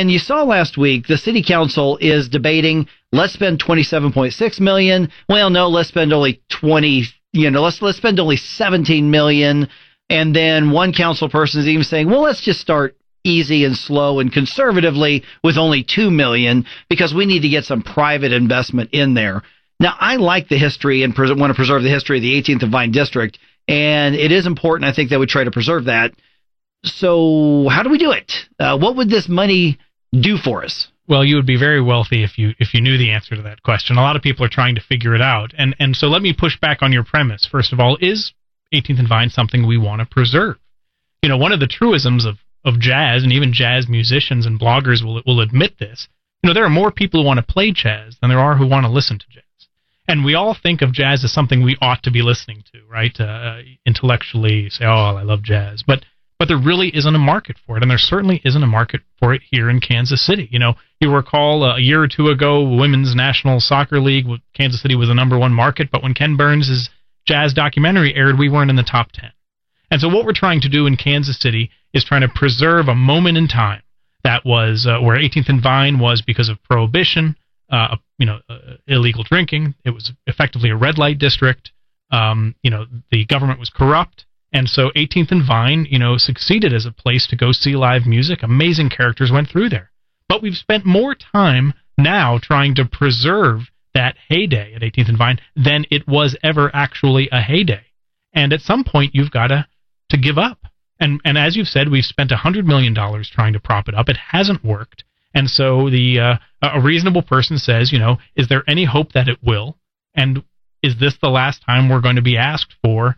And you saw last week the city council is debating let's spend 27.6 million. Well, no, let's spend only 20, you know, let's let's spend only 17 million. And then one council person is even saying, well, let's just start easy and slow and conservatively with only 2 million because we need to get some private investment in there. Now, I like the history and pres- want to preserve the history of the 18th and Vine District, and it is important, I think, that we try to preserve that. So, how do we do it? Uh, what would this money do for us? Well, you would be very wealthy if you if you knew the answer to that question. A lot of people are trying to figure it out, and and so let me push back on your premise. First of all, is 18th and Vine something we want to preserve? You know, one of the truisms of of jazz, and even jazz musicians and bloggers will will admit this. You know, there are more people who want to play jazz than there are who want to listen to jazz and we all think of jazz as something we ought to be listening to, right? Uh, intellectually, say, "Oh, I love jazz," but but there really isn't a market for it, and there certainly isn't a market for it here in Kansas City. You know, you recall uh, a year or two ago, Women's National Soccer League, Kansas City was the number one market, but when Ken Burns' jazz documentary aired, we weren't in the top ten. And so, what we're trying to do in Kansas City is trying to preserve a moment in time that was uh, where 18th and Vine was because of prohibition, uh, you know, uh, illegal drinking. It was effectively a red light district. Um, you know, the government was corrupt. And so 18th and Vine, you know, succeeded as a place to go see live music. Amazing characters went through there. But we've spent more time now trying to preserve that heyday at 18th and Vine than it was ever actually a heyday. And at some point, you've got to to give up. And and as you've said, we've spent $100 million trying to prop it up. It hasn't worked. And so the uh, a reasonable person says, you know, is there any hope that it will? And is this the last time we're going to be asked for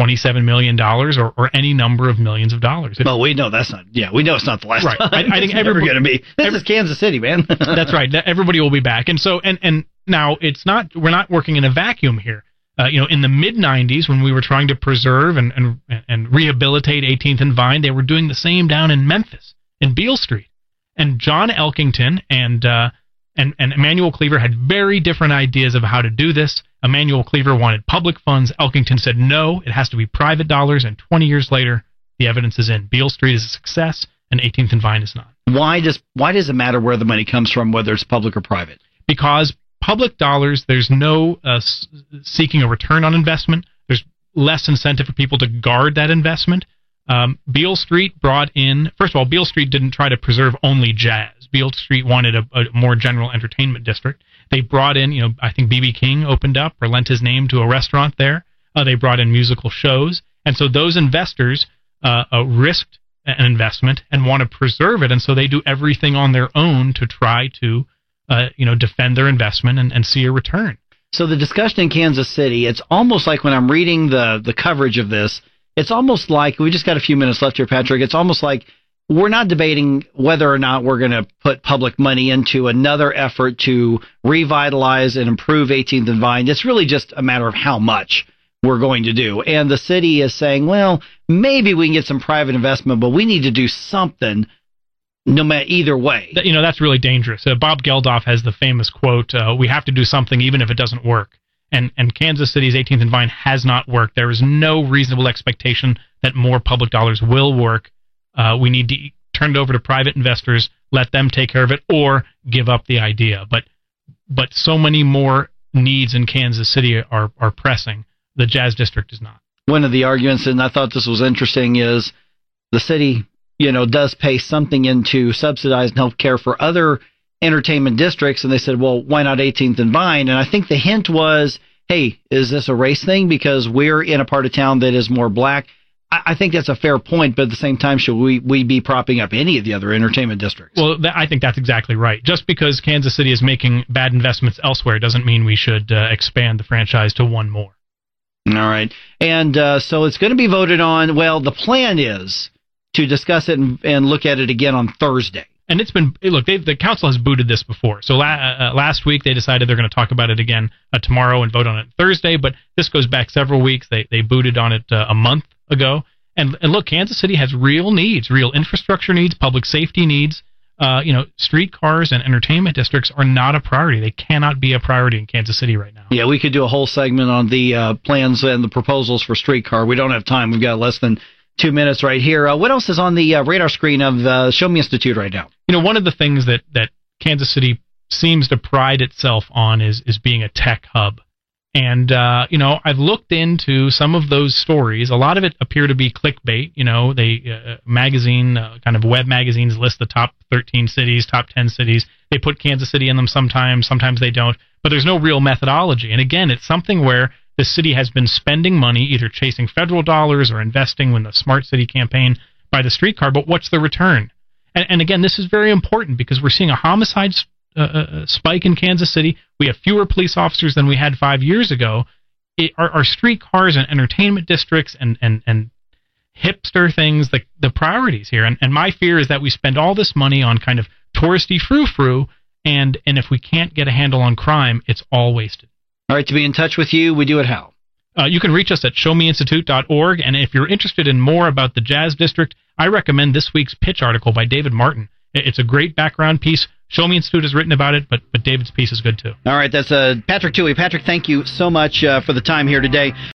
twenty-seven million dollars or, or any number of millions of dollars? Well, we know that's not. Yeah, we know it's not the last right. time. I, I think everybody's going to be. This every, is Kansas City, man. that's right. Everybody will be back, and so and and now it's not. We're not working in a vacuum here. Uh, you know, in the mid '90s, when we were trying to preserve and and and rehabilitate 18th and Vine, they were doing the same down in Memphis in Beale Street and John Elkington and uh, and and Emanuel Cleaver had very different ideas of how to do this. Emanuel Cleaver wanted public funds. Elkington said no, it has to be private dollars. And 20 years later, the evidence is in. Beale Street is a success, and 18th and Vine is not. Why does why does it matter where the money comes from, whether it's public or private? Because public dollars, there's no uh, seeking a return on investment. There's less incentive for people to guard that investment. Um, Beale Street brought in, first of all, Beale Street didn't try to preserve only jazz. Beale Street wanted a, a more general entertainment district. They brought in, you know, I think B.B. King opened up or lent his name to a restaurant there. Uh, they brought in musical shows. And so those investors uh, uh, risked an investment and want to preserve it. And so they do everything on their own to try to, uh, you know, defend their investment and, and see a return. So the discussion in Kansas City, it's almost like when I'm reading the the coverage of this, it's almost like we just got a few minutes left here, Patrick. It's almost like we're not debating whether or not we're going to put public money into another effort to revitalize and improve 18th and Vine. It's really just a matter of how much we're going to do. And the city is saying, well, maybe we can get some private investment, but we need to do something no matter either way. You know, that's really dangerous. Uh, Bob Geldof has the famous quote, uh, we have to do something even if it doesn't work and, and Kansas City's 18th and Vine has not worked. There is no reasonable expectation that more public dollars will work. Uh, we need to turn it over to private investors, let them take care of it, or give up the idea. But but so many more needs in Kansas City are are pressing. The Jazz District is not. One of the arguments, and I thought this was interesting, is the city, you know, does pay something into subsidized health care for other entertainment districts, and they said, well, why not 18th and Vine? And I think the hint was, hey, is this a race thing because we're in a part of town that is more black? I, think that's a fair point, but at the same time, should we, we be propping up any of the other entertainment districts? Well, th- I think that's exactly right. Just because Kansas City is making bad investments elsewhere doesn't mean we should uh, expand the franchise to one more. All right. And uh, so it's going to be voted on. Well, the plan is to discuss it and, and look at it again on Thursday and it's been look the council has booted this before so la- uh, last week they decided they're going to talk about it again uh, tomorrow and vote on it thursday but this goes back several weeks they they booted on it uh, a month ago and, and look kansas city has real needs real infrastructure needs public safety needs uh, you know, streetcars and entertainment districts are not a priority. They cannot be a priority in Kansas City right now. Yeah, we could do a whole segment on the uh, plans and the proposals for streetcar. We don't have time. We've got less than two minutes right here. Uh, what else is on the uh, radar screen of uh, Show Me Institute right now? You know, one of the things that that Kansas City seems to pride itself on is is being a tech hub. And uh, you know, I've looked into some of those stories. A lot of it appear to be clickbait. You know, they uh, magazine uh, kind of web magazines list the top 13 cities, top 10 cities. They put Kansas City in them sometimes, sometimes they don't. But there's no real methodology. And again, it's something where the city has been spending money either chasing federal dollars or investing in the smart city campaign by the streetcar. But what's the return? And, and again, this is very important because we're seeing a homicide uh, uh, spike in Kansas City. We have fewer police officers than we had five years ago. It, our, our street cars and entertainment districts and, and, and hipster things, the, the priorities here. And, and my fear is that we spend all this money on kind of touristy frou frou, and, and if we can't get a handle on crime, it's all wasted. All right, to be in touch with you, we do it how? Uh, you can reach us at showmeinstitute.org. And if you're interested in more about the Jazz District, I recommend this week's pitch article by David Martin. It's a great background piece Show Me Institute has written about it, but but David's piece is good too. All right, that's uh, Patrick Tuohy. Patrick, thank you so much uh, for the time here today.